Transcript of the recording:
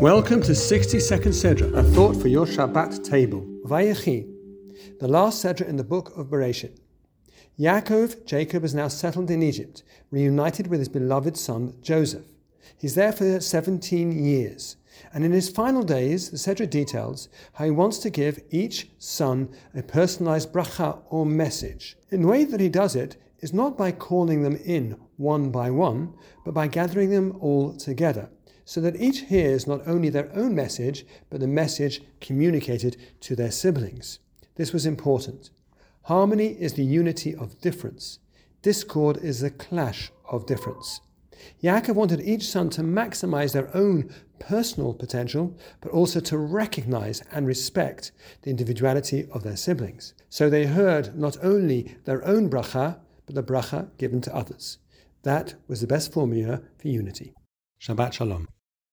Welcome to 60 Second Sedra, a thought for your Shabbat table. Vayechi, the last Sedra in the book of Bereshit. Yaakov, Jacob, is now settled in Egypt, reunited with his beloved son Joseph. He's there for 17 years. And in his final days, the Sedra details how he wants to give each son a personalized bracha or message. In the way that he does it is not by calling them in one by one, but by gathering them all together so that each hears not only their own message, but the message communicated to their siblings. This was important. Harmony is the unity of difference. Discord is the clash of difference. Yaakov wanted each son to maximize their own personal potential, but also to recognize and respect the individuality of their siblings. So they heard not only their own bracha, but the bracha given to others. That was the best formula for unity. Shabbat Shalom.